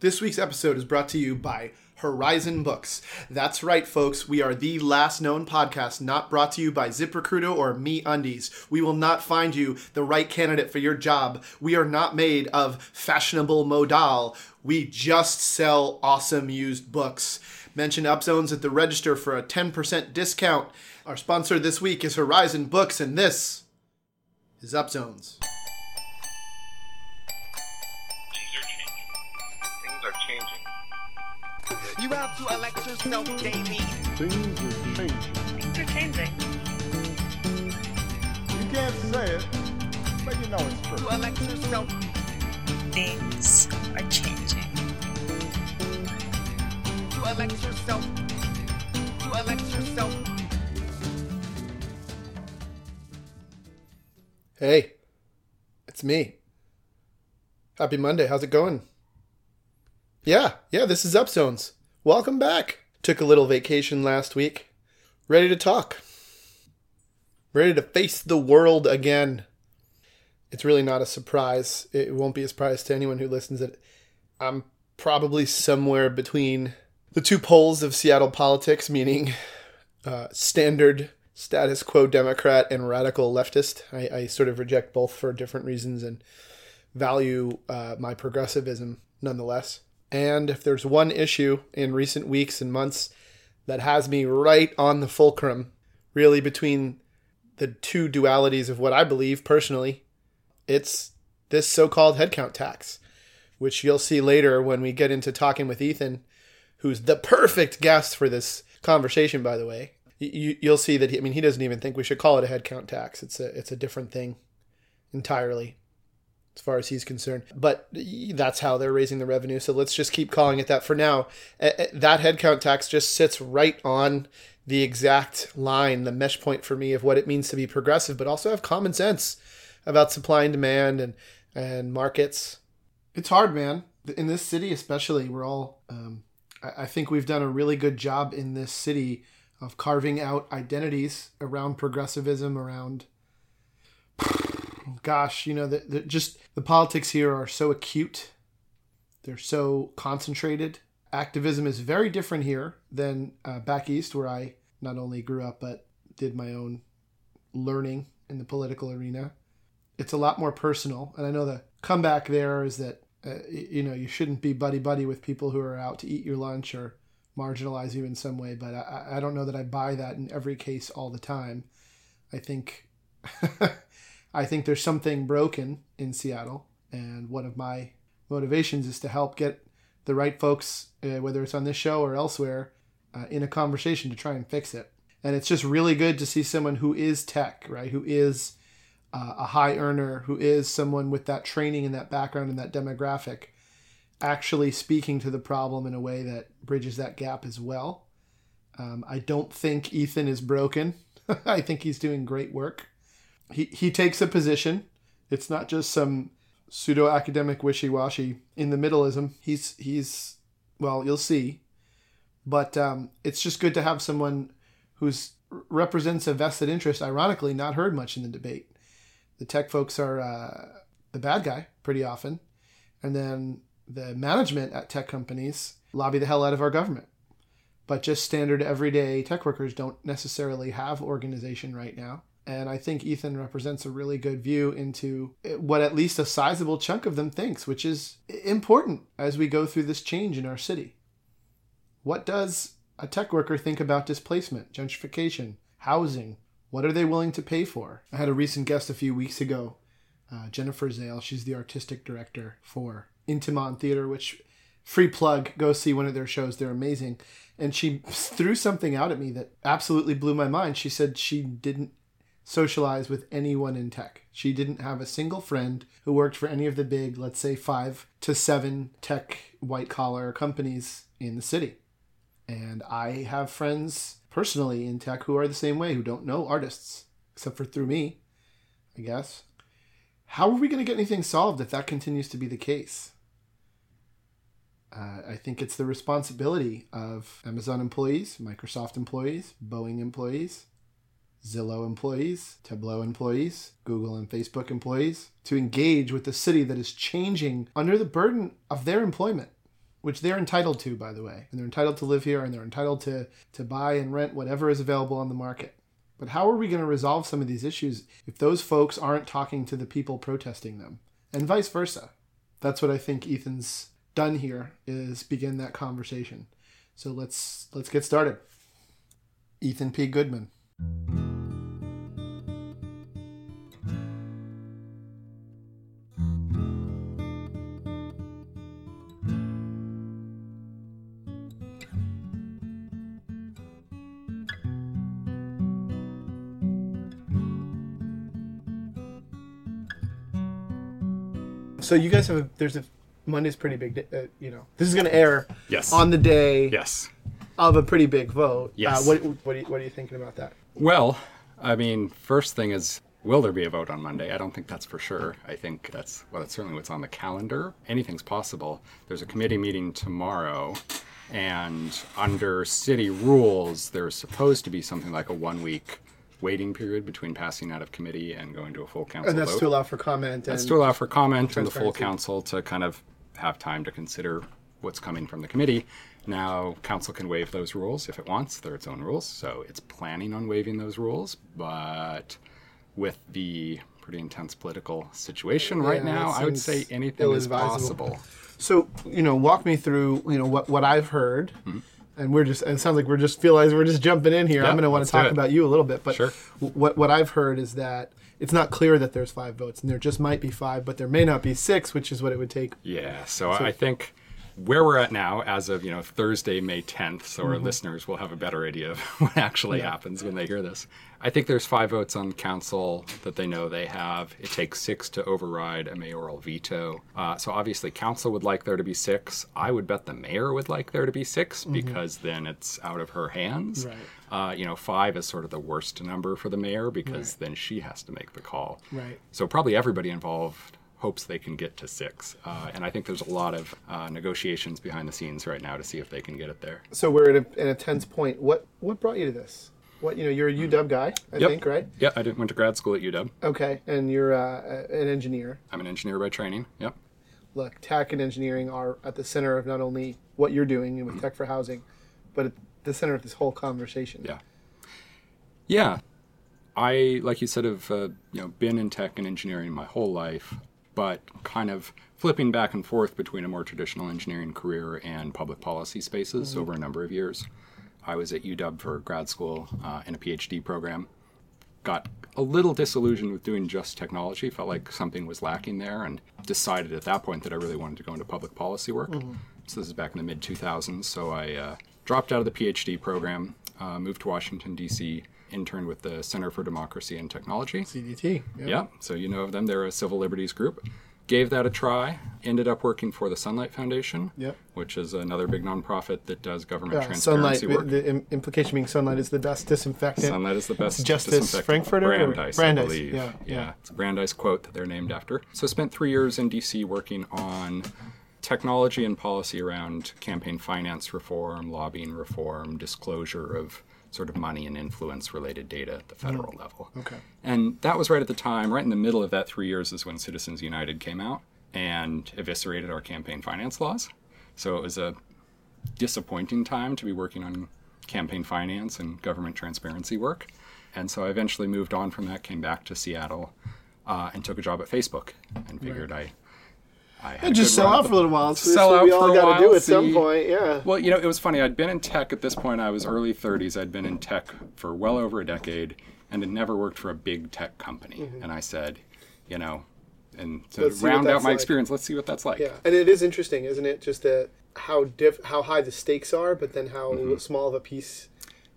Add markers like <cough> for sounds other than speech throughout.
This week's episode is brought to you by Horizon Books. That's right, folks. We are the last known podcast not brought to you by ZipRecruiter or MeUndies. We will not find you the right candidate for your job. We are not made of fashionable modal. We just sell awesome used books. Mention Upzones at the register for a 10% discount. Our sponsor this week is Horizon Books, and this is Upzones. You have to elect yourself daily. Things are changing. Things are changing. You can't say it, but you know it's true. To elect yourself. Things are changing. To elect yourself. To elect yourself. Hey, it's me. Happy Monday. How's it going? Yeah, yeah, this is Upzones. Welcome back. Took a little vacation last week. Ready to talk. Ready to face the world again. It's really not a surprise. It won't be a surprise to anyone who listens that I'm probably somewhere between the two poles of Seattle politics, meaning uh, standard status quo Democrat and radical leftist. I, I sort of reject both for different reasons and value uh, my progressivism nonetheless. And if there's one issue in recent weeks and months that has me right on the fulcrum, really between the two dualities of what I believe personally, it's this so called headcount tax, which you'll see later when we get into talking with Ethan, who's the perfect guest for this conversation, by the way. You, you'll see that he, I mean he doesn't even think we should call it a headcount tax. It's a it's a different thing entirely as far as he's concerned. But that's how they're raising the revenue. So let's just keep calling it that for now. That headcount tax just sits right on the exact line, the mesh point for me of what it means to be progressive, but also have common sense about supply and demand and and markets. It's hard, man. In this city, especially, we're all. Um, I think we've done a really good job in this city of carving out identities around progressivism, around gosh, you know, the, the, just the politics here are so acute. They're so concentrated. Activism is very different here than uh, back east, where I not only grew up but did my own learning in the political arena. It's a lot more personal, and I know the comeback there is that uh, you know you shouldn't be buddy buddy with people who are out to eat your lunch or marginalize you in some way. But I, I don't know that I buy that in every case all the time. I think <laughs> I think there's something broken in Seattle, and one of my motivations is to help get the right folks, uh, whether it's on this show or elsewhere, uh, in a conversation to try and fix it. And it's just really good to see someone who is tech, right? Who is uh, a high earner, who is someone with that training and that background and that demographic, actually speaking to the problem in a way that bridges that gap as well. Um, I don't think Ethan is broken. <laughs> I think he's doing great work he he takes a position. It's not just some pseudo academic wishy washy in the middleism. He's he's well, you'll see, but um, it's just good to have someone who's represents a vested interest. Ironically, not heard much in the debate. The tech folks are uh, the bad guy pretty often, and then the management at tech companies lobby the hell out of our government. But just standard everyday tech workers don't necessarily have organization right now. And I think Ethan represents a really good view into what at least a sizable chunk of them thinks, which is important as we go through this change in our city. What does a tech worker think about displacement, gentrification, housing? What are they willing to pay for? I had a recent guest a few weeks ago, uh, Jennifer Zeyl. She's the artistic director for Intiman Theater, which free plug, go see one of their shows. They're amazing. And she threw something out at me that absolutely blew my mind. She said she didn't socialize with anyone in tech. She didn't have a single friend who worked for any of the big, let's say, five to seven tech white collar companies in the city. And I have friends personally in tech who are the same way, who don't know artists, except for through me, I guess. How are we going to get anything solved if that continues to be the case? Uh, I think it's the responsibility of Amazon employees, Microsoft employees, Boeing employees, Zillow employees, Tableau employees, Google and Facebook employees to engage with the city that is changing under the burden of their employment. which they're entitled to, by the way, and they're entitled to live here, and they're entitled to to buy and rent whatever is available on the market. But how are we going to resolve some of these issues if those folks aren't talking to the people protesting them, and vice versa? That's what I think Ethan's done here is begin that conversation. So let's let's get started. Ethan P. Goodman. So you guys have a, there's a Monday's pretty big. Uh, you know, this is going to air Yes. on the day Yes. of a pretty big vote. Yes. Uh, what what are, you, what are you thinking about that? Well, I mean, first thing is, will there be a vote on Monday? I don't think that's for sure. I think that's, well, that's certainly what's on the calendar. Anything's possible. There's a committee meeting tomorrow, and under city rules, there's supposed to be something like a one week waiting period between passing out of committee and going to a full council And that's vote. to allow for comment. That's and, to allow for comment and the full council to kind of have time to consider what's coming from the committee. Now, council can waive those rules if it wants. They're its own rules, so it's planning on waiving those rules. But with the pretty intense political situation right Yeah, now, I would say anything is ill-advisable. possible. So you know, walk me through you know what what I've heard. Mm-hmm. And we're just, and it sounds like we're just feel like we're just jumping in here. Yeah, I'm going to want to talk about you a little bit, but Sure. what what I've heard is that it's not clear that there's five votes, and there just might be five, but there may not be six, which is what it would take. Yeah, so, I think where we're at now, as of you know Thursday, May 10th, so our listeners will have a better idea of <laughs> what actually happens when they hear this. I think there's five votes on council that they know they have. It takes six to override a mayoral veto. Uh, so obviously, council would like there to be six. I would bet the mayor would like there to be 6 because then it's out of her hands. Right. Uh, you know, five is sort of the worst number for the mayor because then she has to make the call. Right. So probably everybody involved hopes they can get to six. Uh, and I think there's a lot of uh, negotiations behind the scenes right now to see if they can get it there. So we're at a, at a tense point. What what brought you to this? What you know, you're a UW guy, I Yep. think, right? Yeah, I did, went to grad school at UW. Okay, and you're uh, an engineer. I'm an engineer by training. Yep. look, tech and engineering are at the center of not only what you're doing with tech for housing, but at the center of this whole conversation. Yeah. Yeah. I, like you said, have uh, you know been in tech and engineering my whole life, but kind of flipping back and forth between a more traditional engineering career and public policy spaces over a number of years. I was at UW for grad school uh, in a PhD program. Got a little disillusioned with doing just technology. Felt like something was lacking there, and decided at that point that I really wanted to go into public policy work. So this is back in the mid 2000s. So I uh, dropped out of the PhD program, uh, moved to Washington D.C., interned with the Center for Democracy and Technology. CDT. Yeah, so you know of them. They're a civil liberties group. Gave that a try. Ended up working for the Sunlight Foundation, Yep. which is another big nonprofit that does government Uh, sunlight. transparency work. The im- implication being sunlight is the best disinfectant. Sunlight is the best. Justice disinfectant. Frankfurter or- Brandeis, Brandeis, I believe. yeah, yeah. it's a Brandeis quote that they're named after. So spent three years in D.C. working on technology and policy around campaign finance reform, lobbying reform, disclosure of sort of money and influence related data at the federal level. Okay. And that was right at the time, right in the middle of that three years is when Citizens United came out and eviscerated our campaign finance laws. So it was a disappointing time to be working on campaign finance and government transparency work. And so I eventually moved on from that, came back to Seattle, uh, and took a job at Facebook and figured I. I had just sell out for a little while. So Sell what we out all got to do at some point. Yeah. well, you know, it was funny. I'd been in tech at this point. I was early 30s. I'd been in tech for well over a decade and had never worked for a big tech company. And I said, you know, and to Mm-hmm. Let's round out my like. experience, let's see what that's like. Yeah, and it is interesting, isn't it? Just that how diff, how high the stakes are, but then how Mm-hmm. small of a piece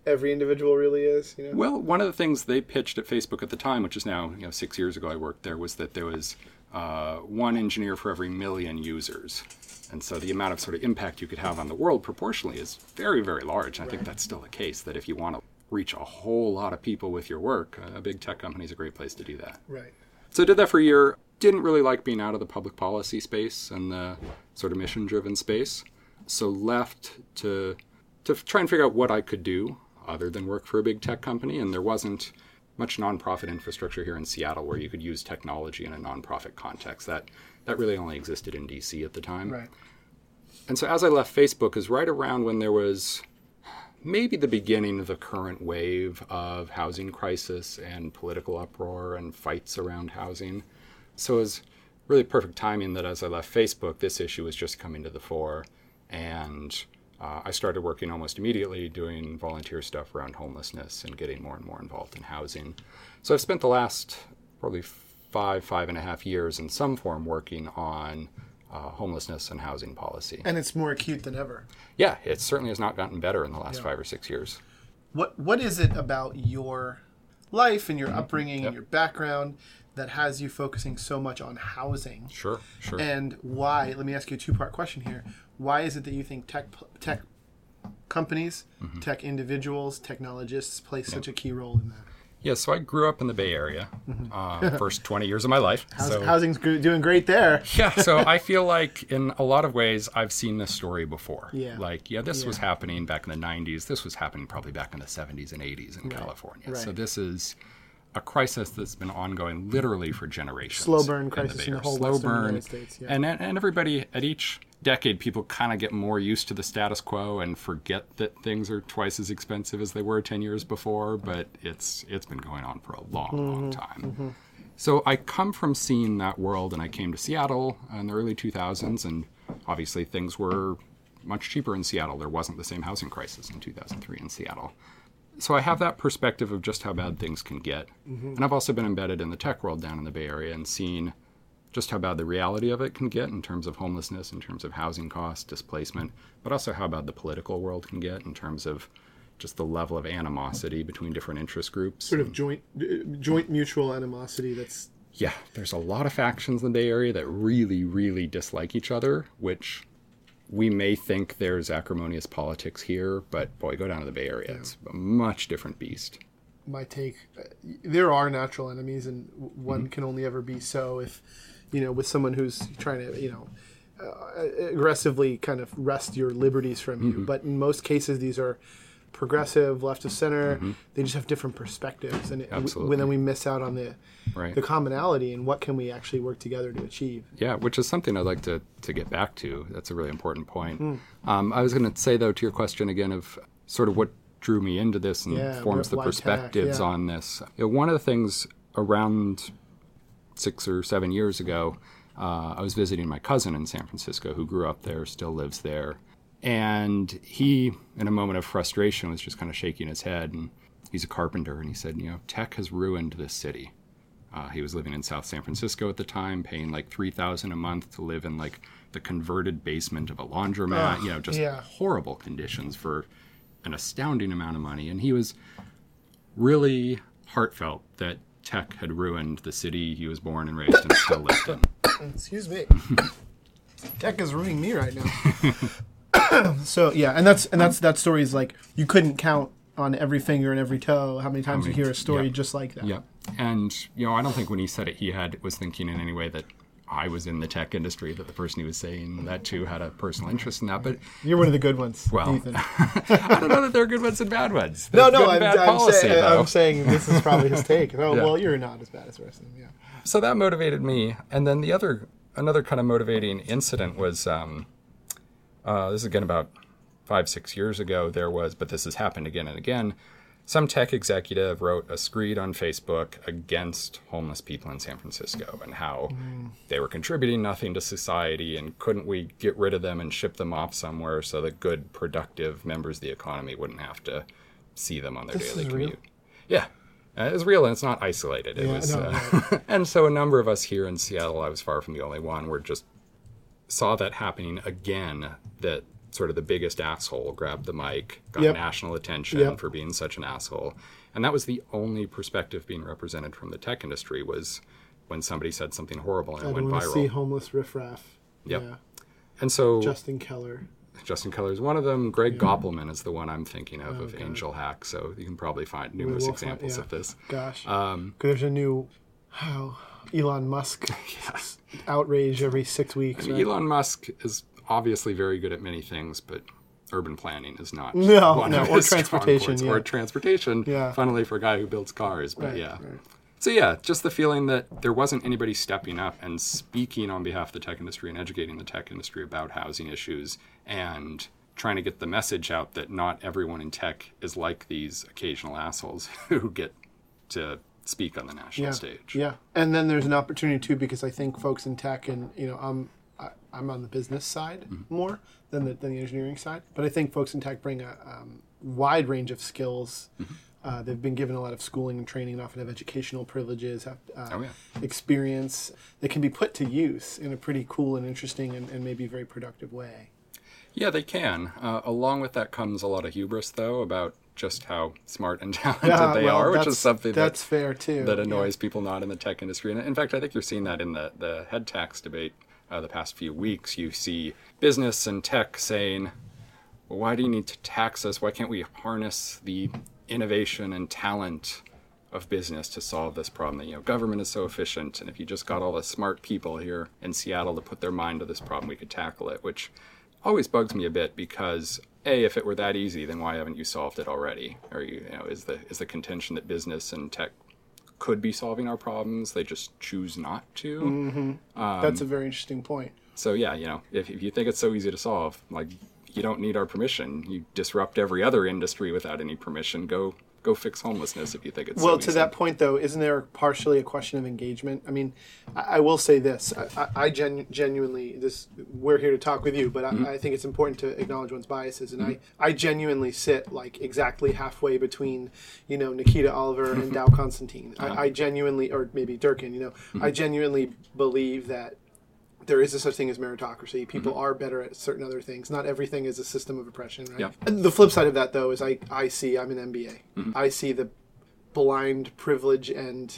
every individual really is. You know. Well, one of the things they pitched at Facebook at the time, which is now you know six years ago, I worked there, was that there was uh, one engineer for every million users, and so the amount of sort of impact you could have on the world proportionally is very, very large. I think that's still the case. That if you want to reach a whole lot of people with your work, a big tech company is a great place to do that. Right. So I did that for a year. Didn't really like being out of the public policy space and the sort of mission driven space. So left to to try and figure out what I could do other than work for a big tech company. And there wasn't much nonprofit infrastructure here in Seattle where you could use technology in a nonprofit context. That that really only existed in DC at the time. Right. And so as I left Facebook is right around when there was maybe the beginning of the current wave of housing crisis and political uproar and fights around housing. So it was really perfect timing that as I left Facebook, this issue was just coming to the fore. And uh, I started working almost immediately doing volunteer stuff around homelessness and getting more and more involved in housing. So I've spent the last probably five, five and a half years in some form working on uh, homelessness and housing policy. And it's more acute than ever. Yeah, it certainly has not gotten better in the last five or six years. What What is it about your life and your upbringing and your background that has you focusing so much on housing? Sure, sure. And why? Let me ask you a two part question here. Why is it that you think tech tech companies, Mm-hmm. tech individuals, technologists play such a key role in that? yeah, so I grew up in the Bay Area, uh, first 20 years of my life. House, so, housing's doing great there. <laughs> yeah, so I feel like in a lot of ways I've seen this story before. Yeah. Like, yeah, this was happening back in the 90s. This was happening probably back in the 70s and 80s in California. So this is a crisis that's been ongoing literally for generations. Slow burn in crisis in the whole Slow Western burn. United States, yeah. And, and everybody at each decade, people kind of get more used to the status quo and forget that things are twice as expensive as they were 10 years before. But it's it's been going on for a long, long mm-hmm. time. Mm-hmm. So I come from seeing that world, and I came to Seattle in the early 2000s, and obviously things were much cheaper in Seattle. There wasn't the same housing crisis in 2003 in Seattle. So I have that perspective of just how bad things can get. And I've also been embedded in the tech world down in the Bay Area and seen just how bad the reality of it can get in terms of homelessness, in terms of housing costs, displacement, but also how bad the political world can get in terms of just the level of animosity between different interest groups. Sort of joint uh, joint mutual animosity. That's Yeah, there's a lot of factions in the Bay Area that really, really dislike each other, which we may think there's acrimonious politics here, but boy, go down to the Bay Area. It's a much different beast. my take. Uh, There are natural enemies, and one Mm-hmm. can only ever be so if, you know, with someone who's trying to, you know, uh, aggressively kind of wrest your liberties from Mm-hmm. you. But in most cases, these are progressive, left of center. They just have different perspectives, and Mm-hmm. Then we miss out on the Right. the commonality and what can we actually work together to achieve. Yeah, which is something I'd like to, to get back to. That's a really important point. Um, I was going to say, though, to your question again of sort of what drew me into this and Yeah, forms the why tech, perspectives yeah. on this. You know, one of the things around six or seven years ago, uh, I was visiting my cousin in San Francisco who grew up there, still lives there. And he, in a moment of frustration, was just kind of shaking his head. And he's a carpenter. And he said, You know, tech has ruined this city. Uh, he was living in South San Francisco at the time, paying like three thousand a month to live in like the converted basement of a laundromat. you know, just yeah. horrible conditions for an astounding amount of money. And he was really heartfelt that tech had ruined the city he was born and raised and still lived in. <coughs> Excuse me. <coughs> Tech is ruining me right now. <laughs> <coughs> so yeah, and that's and that's that story is like you couldn't count on every finger and every toe how many times you hear a story yeah. just like that. Yeah. And, you know, I don't think when he said it, he had was thinking in any way that I was in the tech industry, that the person he was saying that to had a personal interest in that. But You're one of the good ones, Well, Ethan. <laughs> I don't know that there are good ones and bad ones. No, There's no, good I'm, bad I'm, policy, say- I'm saying this is probably his <laughs> take. Oh, Yeah. well, you're not as bad as the rest of them. Yeah. so that motivated me and then the other another kind of motivating incident was um, uh, this is again about five six years ago there was but this has happened again and again. Some tech executive wrote a screed on facebook against homeless people in san francisco and how they were contributing nothing to society and couldn't we get rid of them and ship them off somewhere so that good productive members of the economy wouldn't have to see them on their This daily is real? commute yeah. Uh, it's real and it's not isolated. It Yeah, was, no, uh, <laughs> and so a number of us here in Seattle, I was far from the only one, were just saw that happening again. That sort of the biggest asshole grabbed the mic, got Yep. national attention Yep. for being such an asshole, and that was the only perspective being represented from the tech industry was when somebody said something horrible and I it went to see homeless riffraff. Yep. Yeah. And so Justin Keller. Justin Keller is one of them. Greg Gopman is the one I'm thinking of of AngelHack. So you can probably find numerous will find- examples yeah. of this. Gosh. Um, 'Cause there's a new how Elon Musk <laughs> yes. outrage every six weeks. right? Elon Musk is obviously very good at many things, but urban planning is not. No, no, or transportation, yeah. Or transportation. Yeah. Funnily for a guy who builds cars, but Right, yeah. right. So yeah, just the feeling that there wasn't anybody stepping up and speaking on behalf of the tech industry and educating the tech industry about housing issues and trying to get the message out that not everyone in tech is like these occasional assholes <laughs> who get to speak on the national yeah, stage. Yeah, and then there's an opportunity too because I think folks in tech and you know I'm I, I'm on the business side more than the, than the engineering side, but I think folks in tech bring a um, wide range of skills. Uh, they've been given a lot of schooling and training, and often have educational privileges, have uh, Oh, yeah. experience that can be put to use in a pretty cool and interesting and, and maybe very productive way. Yeah, they can. Uh, along with that comes a lot of hubris, though, about just how smart and <laughs> talented Yeah, they well, are, which is something that's that, fair too. that yeah. annoys people not in the tech industry. And in fact, I think you're seeing that in the, the head tax debate uh, the past few weeks. You see business and tech saying, well, why do you need to tax us? Why can't we harness the innovation and talent of business to solve this problem? that You know, government is so efficient, and if you just got all the smart people here in Seattle to put their mind to this problem, we could tackle it. Which always bugs me a bit because a, if it were that easy, then why haven't you solved it already? Or you, you know, is the is the contention that business and tech could be solving our problems, they just choose not to? Mm-hmm. That's a um, very interesting point. So yeah, you know, if, if you think it's so easy to solve, like you don't need our permission. You disrupt every other industry without any permission. Go go fix homelessness if you think it's Well, so to easy. that point, though, isn't there partially a question of engagement? I mean, I, I will say this: I, I I genu- genuinely, this we're here to talk with you, but I, mm-hmm. I think it's important to acknowledge one's biases, and I, mm-hmm. I genuinely sit like exactly halfway between, you know, Nikita Oliver and mm-hmm. Dow Constantine. I, I genuinely, or maybe Durkin, you know, I genuinely believe that there is a such thing as meritocracy. People are better at certain other things. Not everything is a system of oppression, right? Yeah. And the flip side of that, though, is I, I see I'm an MBA. I see the blind privilege and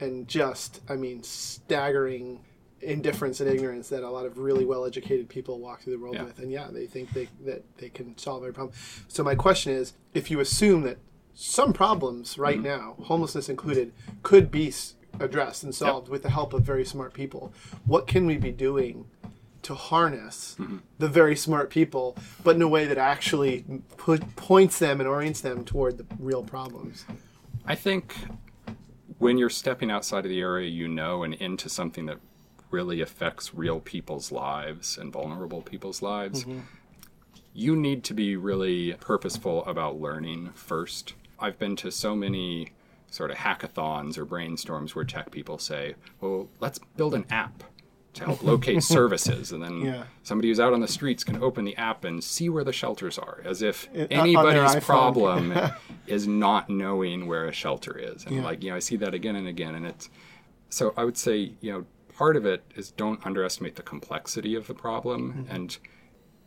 and just I mean staggering indifference and ignorance that a lot of really well educated people walk through the world Yeah. with. And yeah, they think they that they can solve every problem. So my question is, if you assume that some problems right Mm-hmm. now, homelessness included, could be s- addressed and solved with the help of very smart people, what can we be doing to harness Mm-hmm. the very smart people, but in a way that actually put, points them and orients them toward the real problems? I think when you're stepping outside of the area you know and into something that really affects real people's lives and vulnerable people's lives, you need to be really purposeful about learning first. I've been to so many sort of hackathons or brainstorms where tech people say, well, let's build an app to help locate <laughs> services. And then Yeah. somebody who's out on the streets can open the app and see where the shelters are, as if on their anybody's problem <laughs> <laughs> is not knowing where a shelter is. And Yeah. like, you know, I see that again and again. And it's so I would say, you know, part of it is don't underestimate the complexity of the problem Mm-hmm. and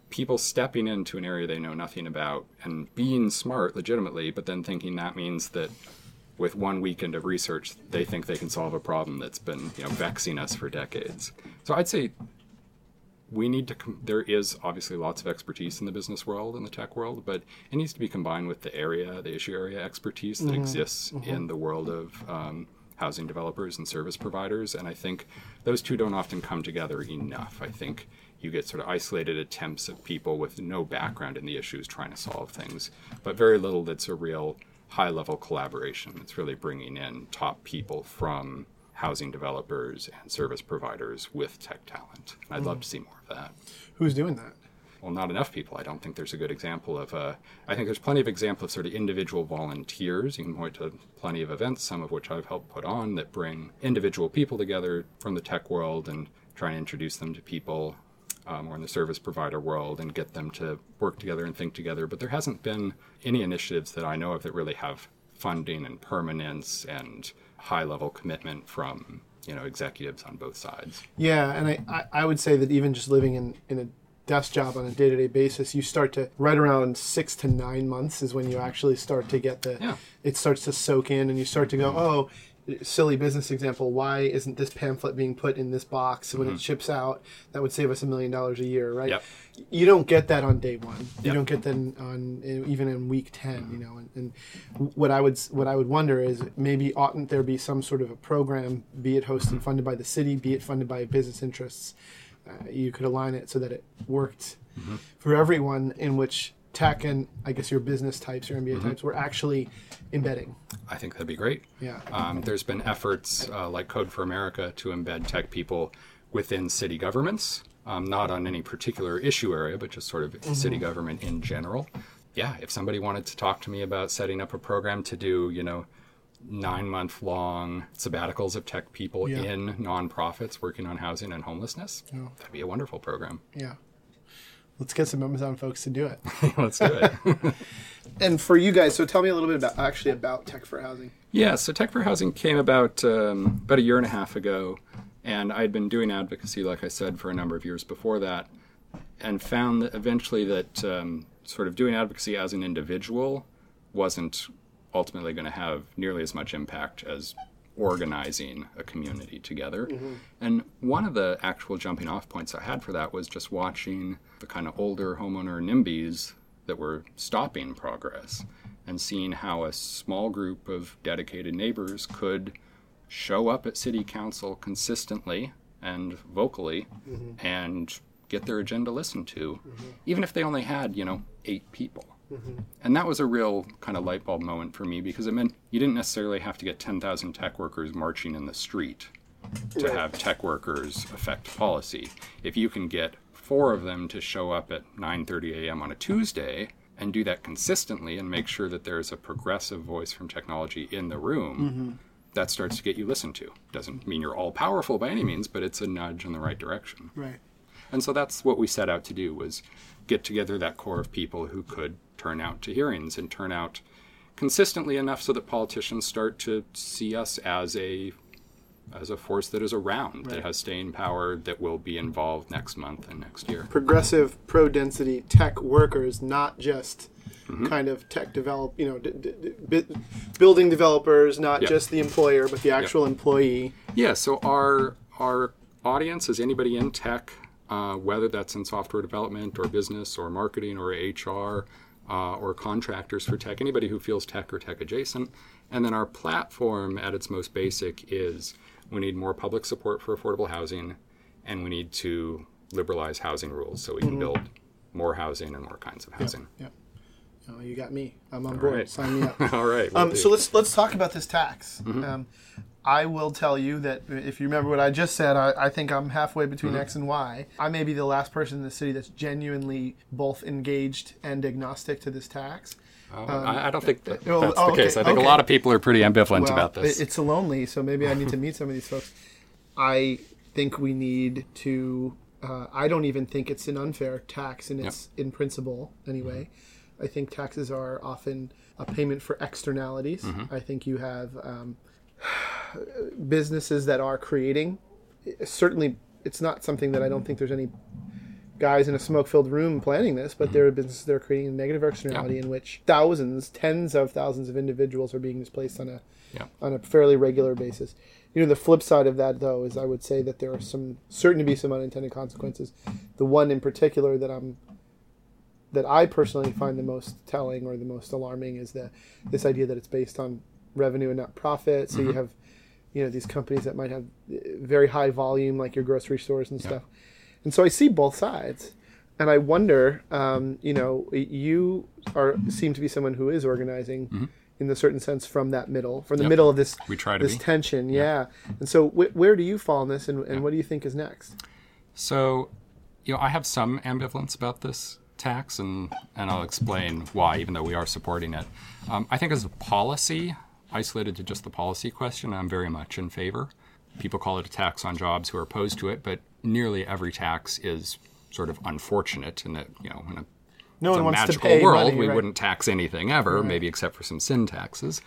people stepping into an area they know nothing about and being smart legitimately, but then thinking that means that with one weekend of research, they think they can solve a problem that's been, you know, vexing us for decades. So I'd say we need to com- there is obviously lots of expertise in the business world and the tech world but it needs to be combined with the area the issue area expertise that exists in the world of um, housing developers and service providers and i think those two don't often come together enough. I think you get sort of isolated attempts of people with no background in the issues trying to solve things but very little that's a real high level collaboration it's really bringing in top people from housing developers and service providers with tech talent. I'd love to see more of that. Who's doing that? Well, not enough people. I don't think there's a good example of. Uh, I think there's plenty of examples of sort of individual volunteers. You can point to plenty of events, some of which I've helped put on, that bring individual people together from the tech world and try and introduce them to people um, or in the service provider world and get them to work together and think together. But there hasn't been any initiatives that I know of that really have funding and permanence and high level commitment from you know executives on both sides. Yeah, and I, I, would say that even just living in, in a desk job on a day to day basis, you start to right around six to nine months is when you actually start to get the Yeah. it starts to soak in and you start to go, Oh, silly business example, why isn't this pamphlet being put in this box when it mm-hmm. ships out? That would save us a million dollars a year, right? Yep. You don't get that on day one. You don't get that on even in week ten. Mm-hmm. You know, and, and what I would what I would wonder is maybe oughtn't there be some sort of a program, be it hosted mm-hmm. funded by the city, be it funded by business interests, uh, you could align it so that it worked for everyone, in which tech and I guess your business types, your MBA types, were actually embedding. I think that'd be great. Yeah. Um, there's been efforts uh, like Code for America to embed tech people within city governments, um, not on any particular issue area, but just sort of city government in general. Yeah, if somebody wanted to talk to me about setting up a program to do, you know, nine month long sabbaticals of tech people Yeah. in nonprofits working on housing and homelessness, that'd be a wonderful program. Yeah. Let's get some Amazon folks to do it. <laughs> Let's do it. <laughs> And for you guys, so tell me a little bit about actually about tech for housing. Yeah, so Tech for Housing came about um, about a year and a half ago, and I'd been doing advocacy, like I said, for a number of years before that, and found that eventually that um, sort of doing advocacy as an individual wasn't ultimately going to have nearly as much impact as organizing a community together. Mm-hmm. And one of the actual jumping off points I had for that was just watching the kind of older homeowner NIMBYs that were stopping progress and seeing how a small group of dedicated neighbors could show up at city council consistently and vocally mm-hmm. and get their agenda listened to, mm-hmm. even if they only had, you know, eight people. Mm-hmm. And that was a real kind of light bulb moment for me because it meant you didn't necessarily have to get 10,000 tech workers marching in the street to have tech workers affect policy. If you can get four of them to show up at 9:30 a.m. on a Tuesday and do that consistently and make sure that there's a progressive voice from technology in the room, mm-hmm. that starts to get you listened to. Doesn't mean you're all powerful by any means, but it's a nudge in the right direction. Right. And so that's what we set out to do was get together that core of people who could turn out to hearings and turn out consistently enough so that politicians start to see us as a as a force that is around, that has staying power, that will be involved next month and next year. Progressive, pro density tech workers, not just Mm-hmm. kind of tech develop, you know, d- d- d- building developers, not Yep. just the employer, but the actual employee. Yeah, so our our audience is anybody in tech, uh, whether that's in software development or business or marketing or HR uh, or contractors for tech, anybody who feels tech or tech adjacent. And then our platform at its most basic is we need more public support for affordable housing and we need to liberalize housing rules so we can build more housing and more kinds of housing. Yeah. Oh, you got me. I'm on board. right. Sign me up. <laughs> All right. will Um, so let's let's talk about this tax. Mm-hmm. Um, I will tell you that if you remember what I just said, I, I think I'm halfway between Mm-hmm. X and Y. I may be the last person in the city that's genuinely both engaged and agnostic to this tax. Oh, I, I don't think that, that's oh, the case. okay, I think okay. a lot of people are pretty ambivalent Well, about this. It's lonely, so maybe I need to meet some of these folks. I think we need to. Uh, I don't even think it's an unfair tax in its in principle anyway. I think taxes are often a payment for externalities. I think you have um, <sighs> businesses that are creating. Certainly, it's not something that I don't think there's any guys in a smoke-filled room planning this, but mm-hmm. there are businesses that are creating a negative externality in which thousands, tens of thousands of individuals are being displaced on a Yeah. on a fairly regular basis. You know, the flip side of that, though, is I would say that there are some certain to be some unintended consequences. The one in particular that I'm that I personally find the most telling or the most alarming is the this idea that it's based on revenue and not profit. So you have you know these companies that might have uh, very high volume, like your grocery stores and stuff. And so I see both sides, and I wonder, um, you know, you are seem to be someone who is organizing in a certain sense from that middle, from the Yep. middle of this We try to this be. tension, yeah. And so, wh- where do you fall in this, and, and what do you think is next? So, you know, I have some ambivalence about this tax, and and I'll explain why, even though we are supporting it. Um, I think as a policy, isolated to just the policy question, I'm very much in favor. People call it a tax on jobs who are opposed to it, but nearly every tax is sort of unfortunate in that, you know, in a No one a wants to magical pay world, money, we right? wouldn't tax anything ever, maybe except for some sin taxes.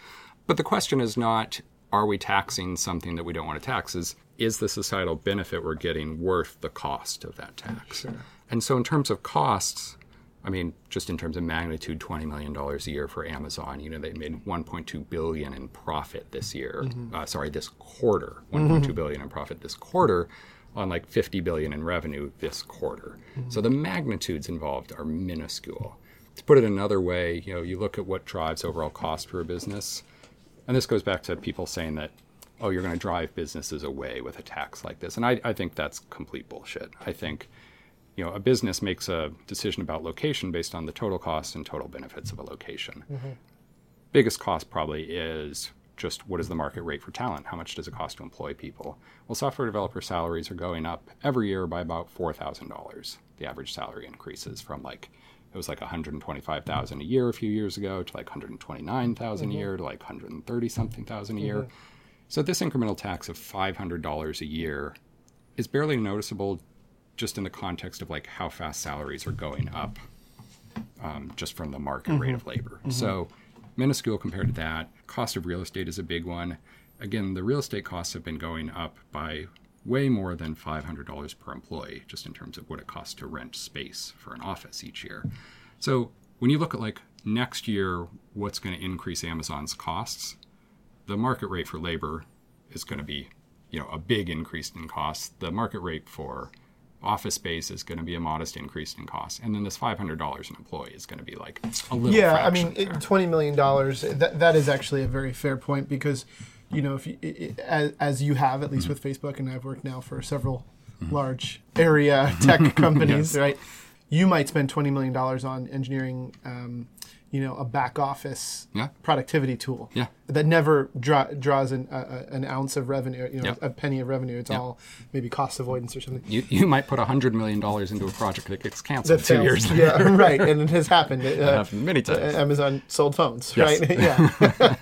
But the question is not are we taxing something that we don't want to tax? Is is the societal benefit we're getting worth the cost of that tax? And so, in terms of costs, I mean, just in terms of magnitude, twenty million dollars a year for Amazon. You know, they made one point two billion in profit this year. Mm-hmm. Uh, sorry, this quarter, one point two billion in profit this quarter, on like fifty billion in revenue this quarter. Mm-hmm. So the magnitudes involved are minuscule. To put it another way, you know, you look at what drives overall cost for a business, and this goes back to people saying that, oh, you're going to drive businesses away with a tax like this, and I, I think that's complete bullshit. I think you know, a business makes a decision about location based on the total costs and total benefits of a location. Mm-hmm. Biggest cost probably is just what is the market rate for talent? How much does it cost to employ people? Well, software developer salaries are going up every year by about four thousand dollars. The average salary increases from like it was like 125,000 a year a few years ago to like 129,000 a mm-hmm. year to like 130 something thousand a year. Mm-hmm. So this incremental tax of $500 a year is barely noticeable just in the context of like how fast salaries are going up um, just from the market rate of labor. So minuscule compared to that. Cost of real estate is a big one. Again, the real estate costs have been going up by way more than $500 per employee, just in terms of what it costs to rent space for an office each year. So when you look at like next year, what's going to increase Amazon's costs, the market rate for labor is going to be, you know, a big increase in costs. The market rate for office space is going to be a modest increase in cost, and then this five hundred dollars an employee is going to be like a little. yeah i mean it, 20 million dollars that, that is actually a very fair point because you know if you, i i as, as you have at least with facebook and i've worked now for several large area tech <laughs> companies right you might spend 20 million dollars on engineering um, you know a back office Yeah. productivity tool Yeah. that never draw, draws an, a- an ounce of revenue you know Yep. a penny of revenue it's Yep. all maybe cost avoidance or something you, you might put hundred million dollars into a project that gets canceled that two fails. years later. yeah <laughs> right and it has happened uh, happened many times. uh, Amazon sold phones, Yes. right? <laughs> yeah.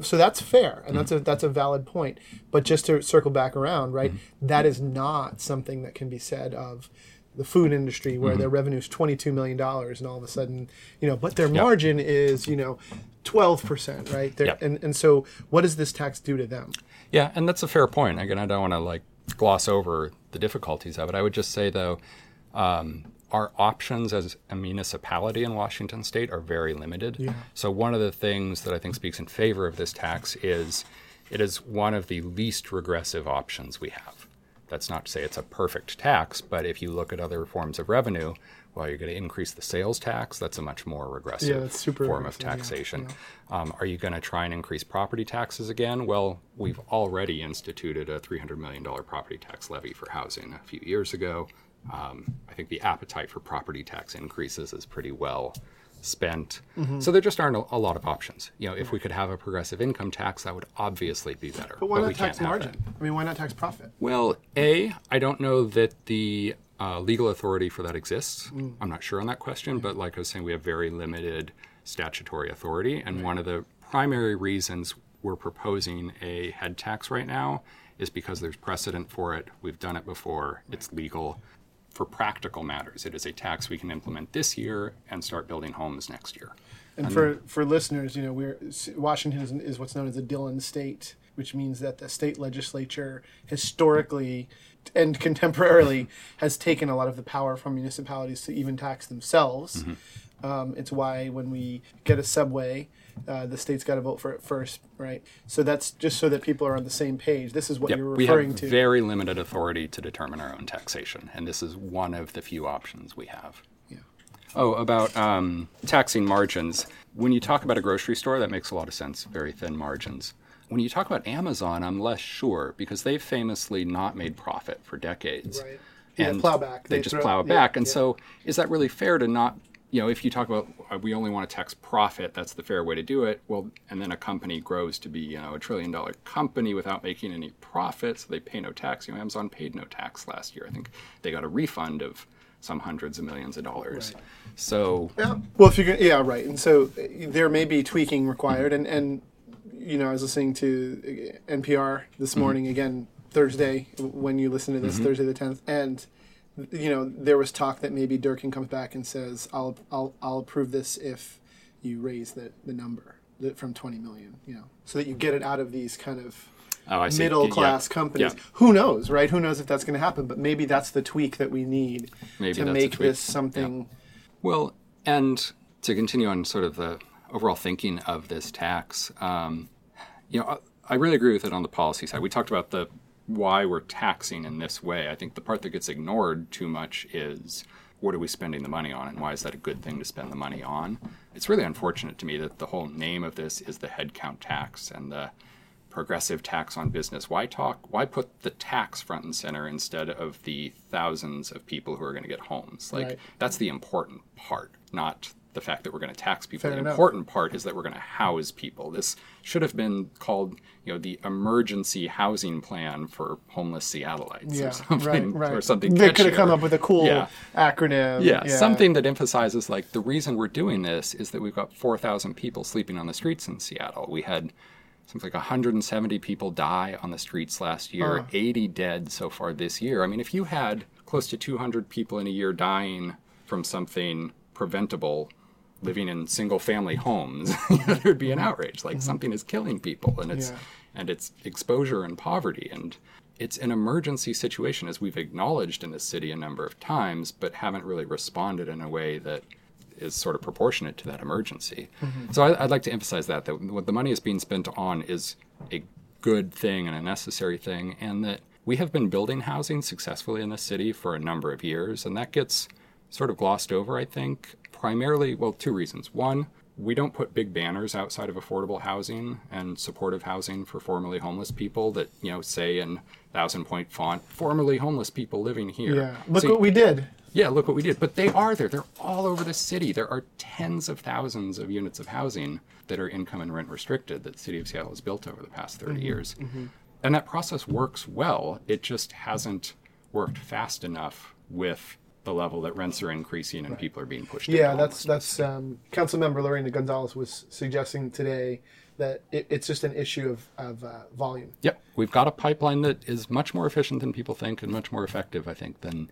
so that's fair, and that's a that's a valid point. But just to circle back around, right? that is not something that can be said of the food industry, where their revenue is twenty two million dollars, and all of a sudden, you know, but their margin is you know twelve percent, right? Yep. And and so, what does this tax do to them? Yeah, and that's a fair point. Again, I don't want to like gloss over the difficulties of it. I would just say though, um, our options as a municipality in Washington State are very limited. yeah. So one of the things that I think speaks in favor of this tax is it is one of the least regressive options we have. That's not to say it's a perfect tax, but if you look at other forms of revenue, well, you're going to increase the sales tax. That's a much more regressive Yeah, form of regressive, yeah, taxation. Um, are you going to try and increase property taxes again? Well, we've already instituted a $300 million property tax levy for housing a few years ago. Um, I think the appetite for property tax increases is pretty well spent. Mm-hmm. So there just aren't a, a lot of options. You know, if we could have a progressive income tax, that would obviously be better. But why we not tax margin? I mean, why not tax profit? Well, A, I don't know that the uh, legal authority for that exists. I'm not sure on that question, but like I was saying, we have very limited statutory authority. And one of the primary reasons we're proposing a head tax right now is because there's precedent for it. We've done it before, it's legal. For practical matters, it is a tax we can implement this year and start building homes next year. And for, for listeners, you know, we're Washington is, is what's known as a Dillon state, which means that the state legislature historically and contemporarily <laughs> has taken a lot of the power from municipalities to even tax themselves. Um, it's why when we get a subway, uh, the state's got to vote for it first, right? So that's just so that people are on the same page. This is what Yep, you're referring to. we have to. very limited authority to determine our own taxation, and this is one of the few options we have. Yeah. Oh, about um, taxing margins. When you talk about a grocery store, that makes a lot of sense. Very thin margins. When you talk about Amazon, I'm less sure because they've famously not made profit for decades. Right. Yeah, And plow back. They, They just throw- plow it yeah, back. And yeah. so, is that really fair to not? You know, if you talk about uh, we only want to tax profit, that's the fair way to do it. Well, and then a company grows to be you know a trillion dollar company without making any profit, so they pay no tax. You know, Amazon paid no tax last year. I think they got a refund of some hundreds of millions of dollars. So Yeah. Well, if you're gonna, yeah, right. And so uh, there may be tweaking required. And and you know, I was listening to uh, NPR this morning again Thursday when you listen to this Thursday the tenth, and you know there was talk that maybe Durkin comes back and says, "I'll I'll I'll approve this if you raise the the number from twenty million, you know, so that you get it out of these kind of oh, I see. middle Yeah, class companies. yeah. Who knows, right? Who knows if that's going to happen? But maybe that's the tweak that we need Maybe to make this something. Well, and to continue on sort of the overall thinking of this tax, um, you know, I, I really agree with it on the policy side. We talked about the why we're taxing in this way. I think the part that gets ignored too much is what are we spending the money on and why is that a good thing to spend the money on? It's really unfortunate to me that the whole name of this is the headcount tax and the progressive tax on business. Why talk? Why put the tax front and center instead of the thousands of people who are going to get homes? Like Right. that's the important part, not the fact that we're going to tax people. Fair the enough. important part is that we're going to house people. This should have been called, you know, the emergency housing plan for homeless Seattleites Yeah, or something, right, right. or something. They could have come up with a cool Yeah. acronym. Yeah, something that emphasizes like the reason we're doing this is that we've got 4,000 people sleeping on the streets in Seattle. We had something like 170 people die on the streets last year, 80 dead so far this year. I mean, if you had close to 200 people in a year dying from something preventable, living in single family homes, <laughs> there'd be an mm-hmm. outrage. Like mm-hmm. something is killing people and it's Yeah. and it's exposure and poverty and it's an emergency situation as we've acknowledged in this city a number of times but haven't really responded in a way that is sort of proportionate to that emergency mm-hmm. so I, i'd like to emphasize that that what the money is being spent on is a good thing and a necessary thing and that we have been building housing successfully in this city for a number of years and that gets sort of glossed over i think primarily well two reasons. One we don't put big banners outside of affordable housing and supportive housing for formerly homeless people that you know say in thousand point font formerly homeless people living here. Yeah. Look what we did. yeah look what we did. But they are there. They're all over the city. There are tens of thousands of units of housing that are income and rent restricted that the city of seattle has built over the past 30 mm-hmm. years. Mm-hmm. And that process works well. It just hasn't worked fast enough with the level that rents are increasing and people are being pushed Yeah, that's that's um, Council Member Lorena Gonzalez was suggesting today that it, it's just an issue of of uh, volume. Yep, we've got a pipeline that is much more efficient than people think, and much more effective, I think, than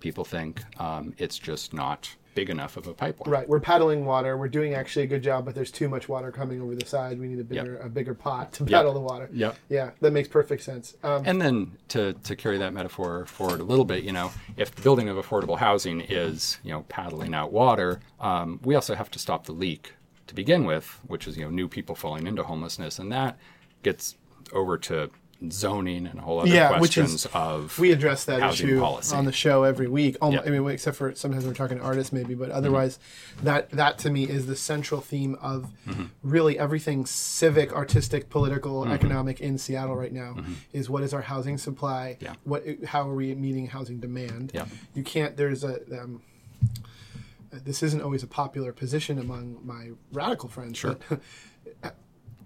people think. Um, it's just not big enough of a pipeline. Right, we're paddling water. We're doing actually a good job, but there's too much water coming over the side. We need a bigger a bigger pot to paddle the water. Yep. Yeah, that makes perfect sense. Um, And then to, to carry that metaphor forward a little bit, you know, if the building of affordable housing is, you know, paddling out water, um, we also have to stop the leak to begin with, which is, you know, new people falling into homelessness. And that gets over to zoning and a whole other Yeah, which questions is- of we address that issue policy. on the show every week. Almo- Yep. I mean, except for sometimes we're talking to artists, maybe, but otherwise, that that to me is the central theme of Mm-hmm. really everything civic, artistic, political, economic in Seattle right now. Is what is our housing supply? Mm-hmm. Yeah. What? How are we meeting housing demand? Yeah. You can't. There's a. Um, this isn't always a popular position among my radical friends. Sure. But <laughs>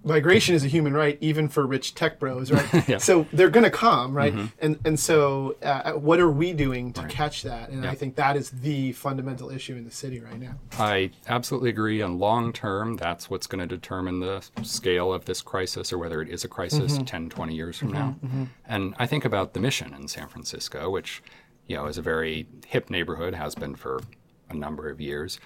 migration is a human right, even for rich tech bros, right? <laughs> Yeah. Mm-hmm. So they're going to come, right? And and so, uh, what are we doing to catch that? And I think that is the fundamental issue in the city right now. I absolutely agree. And long term, that's what's going to determine the scale of this crisis or whether it is a crisis Mm-hmm. 10, 20 years from now. And I think about the mission in San Francisco, which, you know, is a very hip neighborhood, has been for a number of years.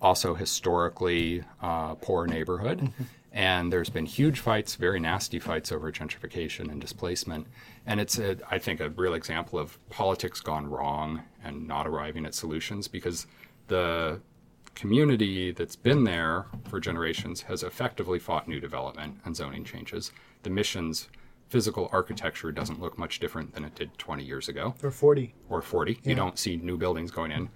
Also, historically uh, poor neighborhood. And there's been huge fights, very nasty fights over gentrification and displacement. And it's, a, I think, a real example of politics gone wrong and not arriving at solutions because the community that's been there for generations has effectively fought new development and zoning changes. The mission's physical architecture doesn't look much different than it did 20 years ago Or 40. or 40. You don't see new buildings going in.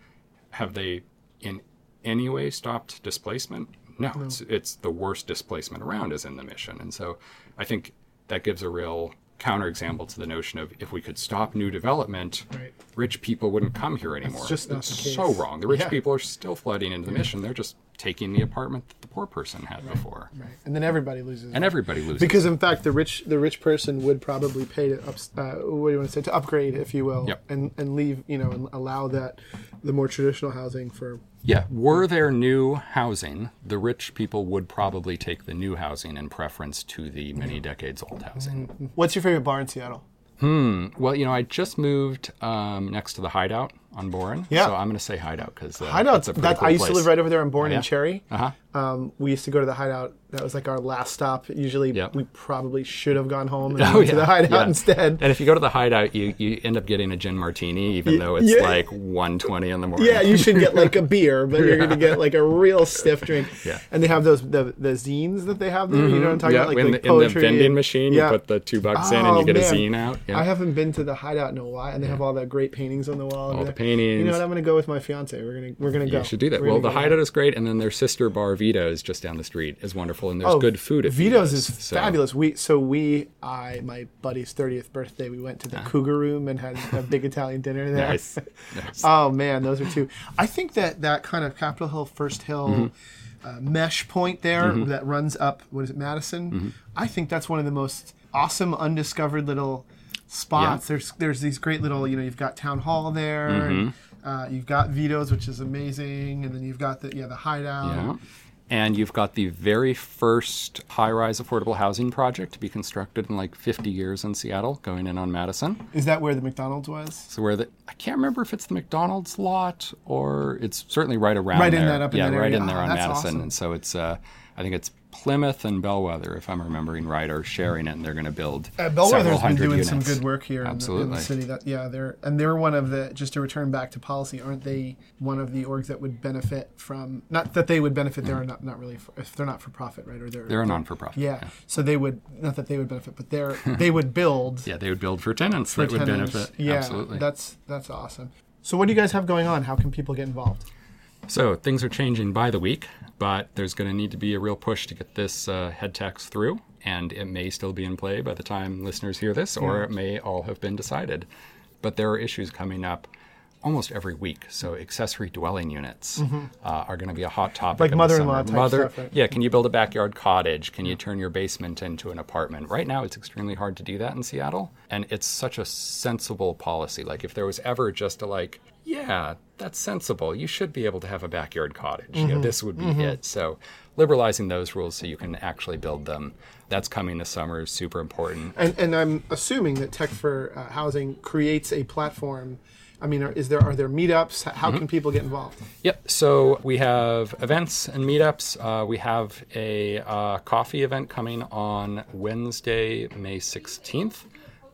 Have they in any way stopped displacement? No, It's, it's the worst displacement around is in the mission. And so I think that gives a real counterexample to the notion of if we could stop new development, Right. rich people wouldn't come here anymore. just it's the case. so wrong. The rich Yeah. people are still flooding into the mission. They're just taking the apartment that the poor person had before. Right. And then everybody loses. And everybody loses. because in fact the rich the rich person would probably pay to up, uh, what do you want to say to upgrade if you will Yep. and and leave you know and allow that the more traditional housing for Yeah, were there new housing, the rich people would probably take the new housing in preference to the many decades old housing. what's your favorite bar in Seattle Hmm. Well, you know, I just moved um, next to the Hideout on Boren. Yeah. So I'm going to say Hideout because uh, Hideout that's a pretty that cool I used to live right over there on Boren yeah? and Cherry Uh-huh. um, we used to go to the hideout that was like our last stop usually Yep. we probably should have gone home and <laughs> Oh, went yeah. to the hideout yeah. instead And if you go to the Hideout, you, you end up getting a gin martini, even though it's yeah. like 1.20 in the morning. Yeah, you should get like a beer, <laughs> but you're going to get like a real stiff drink. Yeah. And they have those the the zines that they have there. You know what I'm talking yeah, about? Like, in, like the, in the vending and- machine, yeah. you put the two bucks in and Oh, you get a zine out. Yeah. I haven't been to the hideout in a while, and they have all the great paintings on the wall. And All the that. paintings. You know what? I'm gonna go with my fiance. We're gonna we're gonna go. You should do that. We're Well, the hideout is great, and then their sister bar Vito's just down the street is wonderful, and there's Oh, good food at Vito's is so- fabulous. We so we I my buddy's 30th birthday. We went to the Cougar Room and had a big <laughs> Italian dinner there. Nice. <laughs> nice. Oh man, those are two. I think that that kind of Capitol Hill, First Hill Mm-hmm. uh, mesh point there that runs up. What is it, Madison? Mm-hmm. I think that's one of the most awesome undiscovered little spots. There's there's these great little you know you've got Town Hall there. Mm-hmm. uh, you've got Vito's, which is amazing, and then you've got the yeah the hideout. Yeah. And you've got the very first high rise affordable housing project to be constructed in like 50 years in Seattle, going in on Madison. Is that where the McDonald's was? So, where the, I can't remember if it's the McDonald's lot or it's certainly right around Right in there. that- up in yeah, that right area. in there Oh, on Madison. awesome. And so it's, uh, I think it's Plymouth and Bellwether, if I'm remembering right, are sharing it and they're going to build Uh, Bellwether's been doing units. some good work here in the, in Absolutely. the city. That yeah, they're and they're one of the just to return back to policy. Aren't they one of the orgs that would benefit from not that they would benefit? They're not not really for, if they're not for profit, right? Or they're They're a non-for-profit. Yeah, so they would not that they would benefit, but they're <laughs> they would build Yeah, they would build for tenants for that would benefit. Yeah, Absolutely. that's that's awesome. So what do you guys have going on? How can people get involved? So things are changing by the week, but there's going to need to be a real push to get this uh, head tax through, and it may still be in play by the time listeners hear this, or it may all have been decided. But there are issues coming up almost every week. So accessory dwelling units uh, are going to be a hot topic. Mm-hmm. Like mother-in-law type Mother, stuff, right? Yeah, can you build a backyard cottage? Can you turn your basement into an apartment? Right now, it's extremely hard to do that in Seattle, and it's such a sensible policy. Like if there was ever just a like, yeah, that's sensible. You should be able to have a backyard cottage. Mm-hmm. know, this would be it. So liberalizing those rules so you can actually build them. That's coming this summer is super important. And and I'm assuming that Tech for uh, Housing creates a platform. I mean, are, is there are there meetups? How Mm-hmm. can people get involved? Yep. So we have events and meetups. Uh, we have a uh, coffee event coming on Wednesday, May 16th.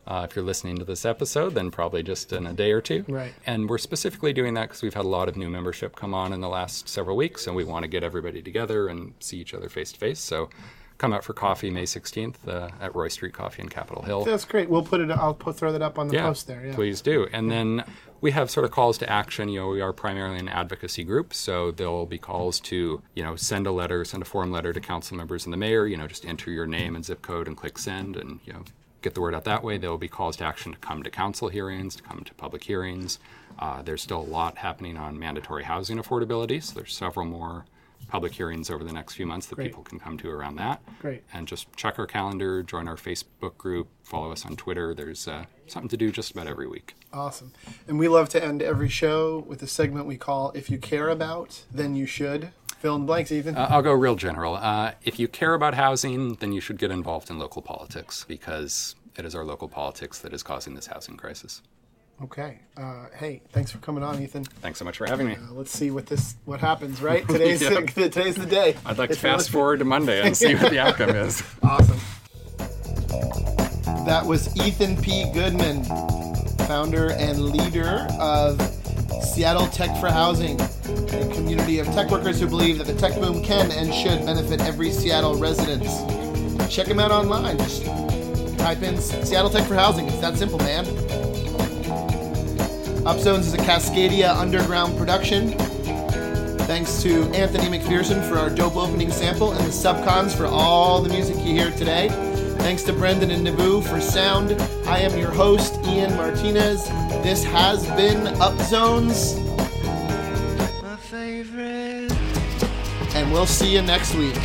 Uh, if you're listening to this episode, then probably just in a day or two. Right. And we're specifically doing that because we've had a lot of new membership come on in the last several weeks, and we want to get everybody together and see each other face to face. So come out for coffee May 16th uh, at Roy Street Coffee in Capitol Hill. That's great. We'll put it. I'll put throw that up on the post there. Yeah. Please do. And then we have sort of calls to action. You know, we are primarily an advocacy group, so there'll be calls to, you know, send a letter, send a form letter to council members and the mayor. You know, just enter your name and zip code and click send, and you know, get the word out that way. There will be calls to action to come to council hearings, to come to public hearings. Uh, there's still a lot happening on mandatory housing affordability, so there's several more public hearings over the next few months that Great. people can come to around that. Great. And just check our calendar, join our Facebook group, follow us on Twitter. There's uh, something to do just about every week. Awesome. And we love to end every show with a segment we call "If You Care About, Then You Should." Fill in the blanks, Ethan. Uh, I'll go real general. Uh, if you care about housing, then you should get involved in local politics because it is our local politics that is causing this housing crisis. okay. Uh, hey, thanks for coming on, Ethan. Thanks so much for having me. Uh, let's see what this what happens. Right? <laughs> Today's Yeah. the, today's the day. I'd like to If fast forward to Monday and see what the outcome <laughs> is. Awesome. That was Ethan P. Goodman, founder and leader of Seattle Tech for Housing, a community of tech workers who believe that the tech boom can and should benefit every Seattle resident. Check them out online. Just type in Seattle Tech for Housing. It's that simple, man. Upzones is a Cascadia underground production. Thanks to Anthony McPherson for our dope opening sample and the subcons for all the music you hear today. Thanks to Brendan and Naboo for sound. I am your host, Ian Martinez. This has been Upzones. My favorite. And we'll see you next week.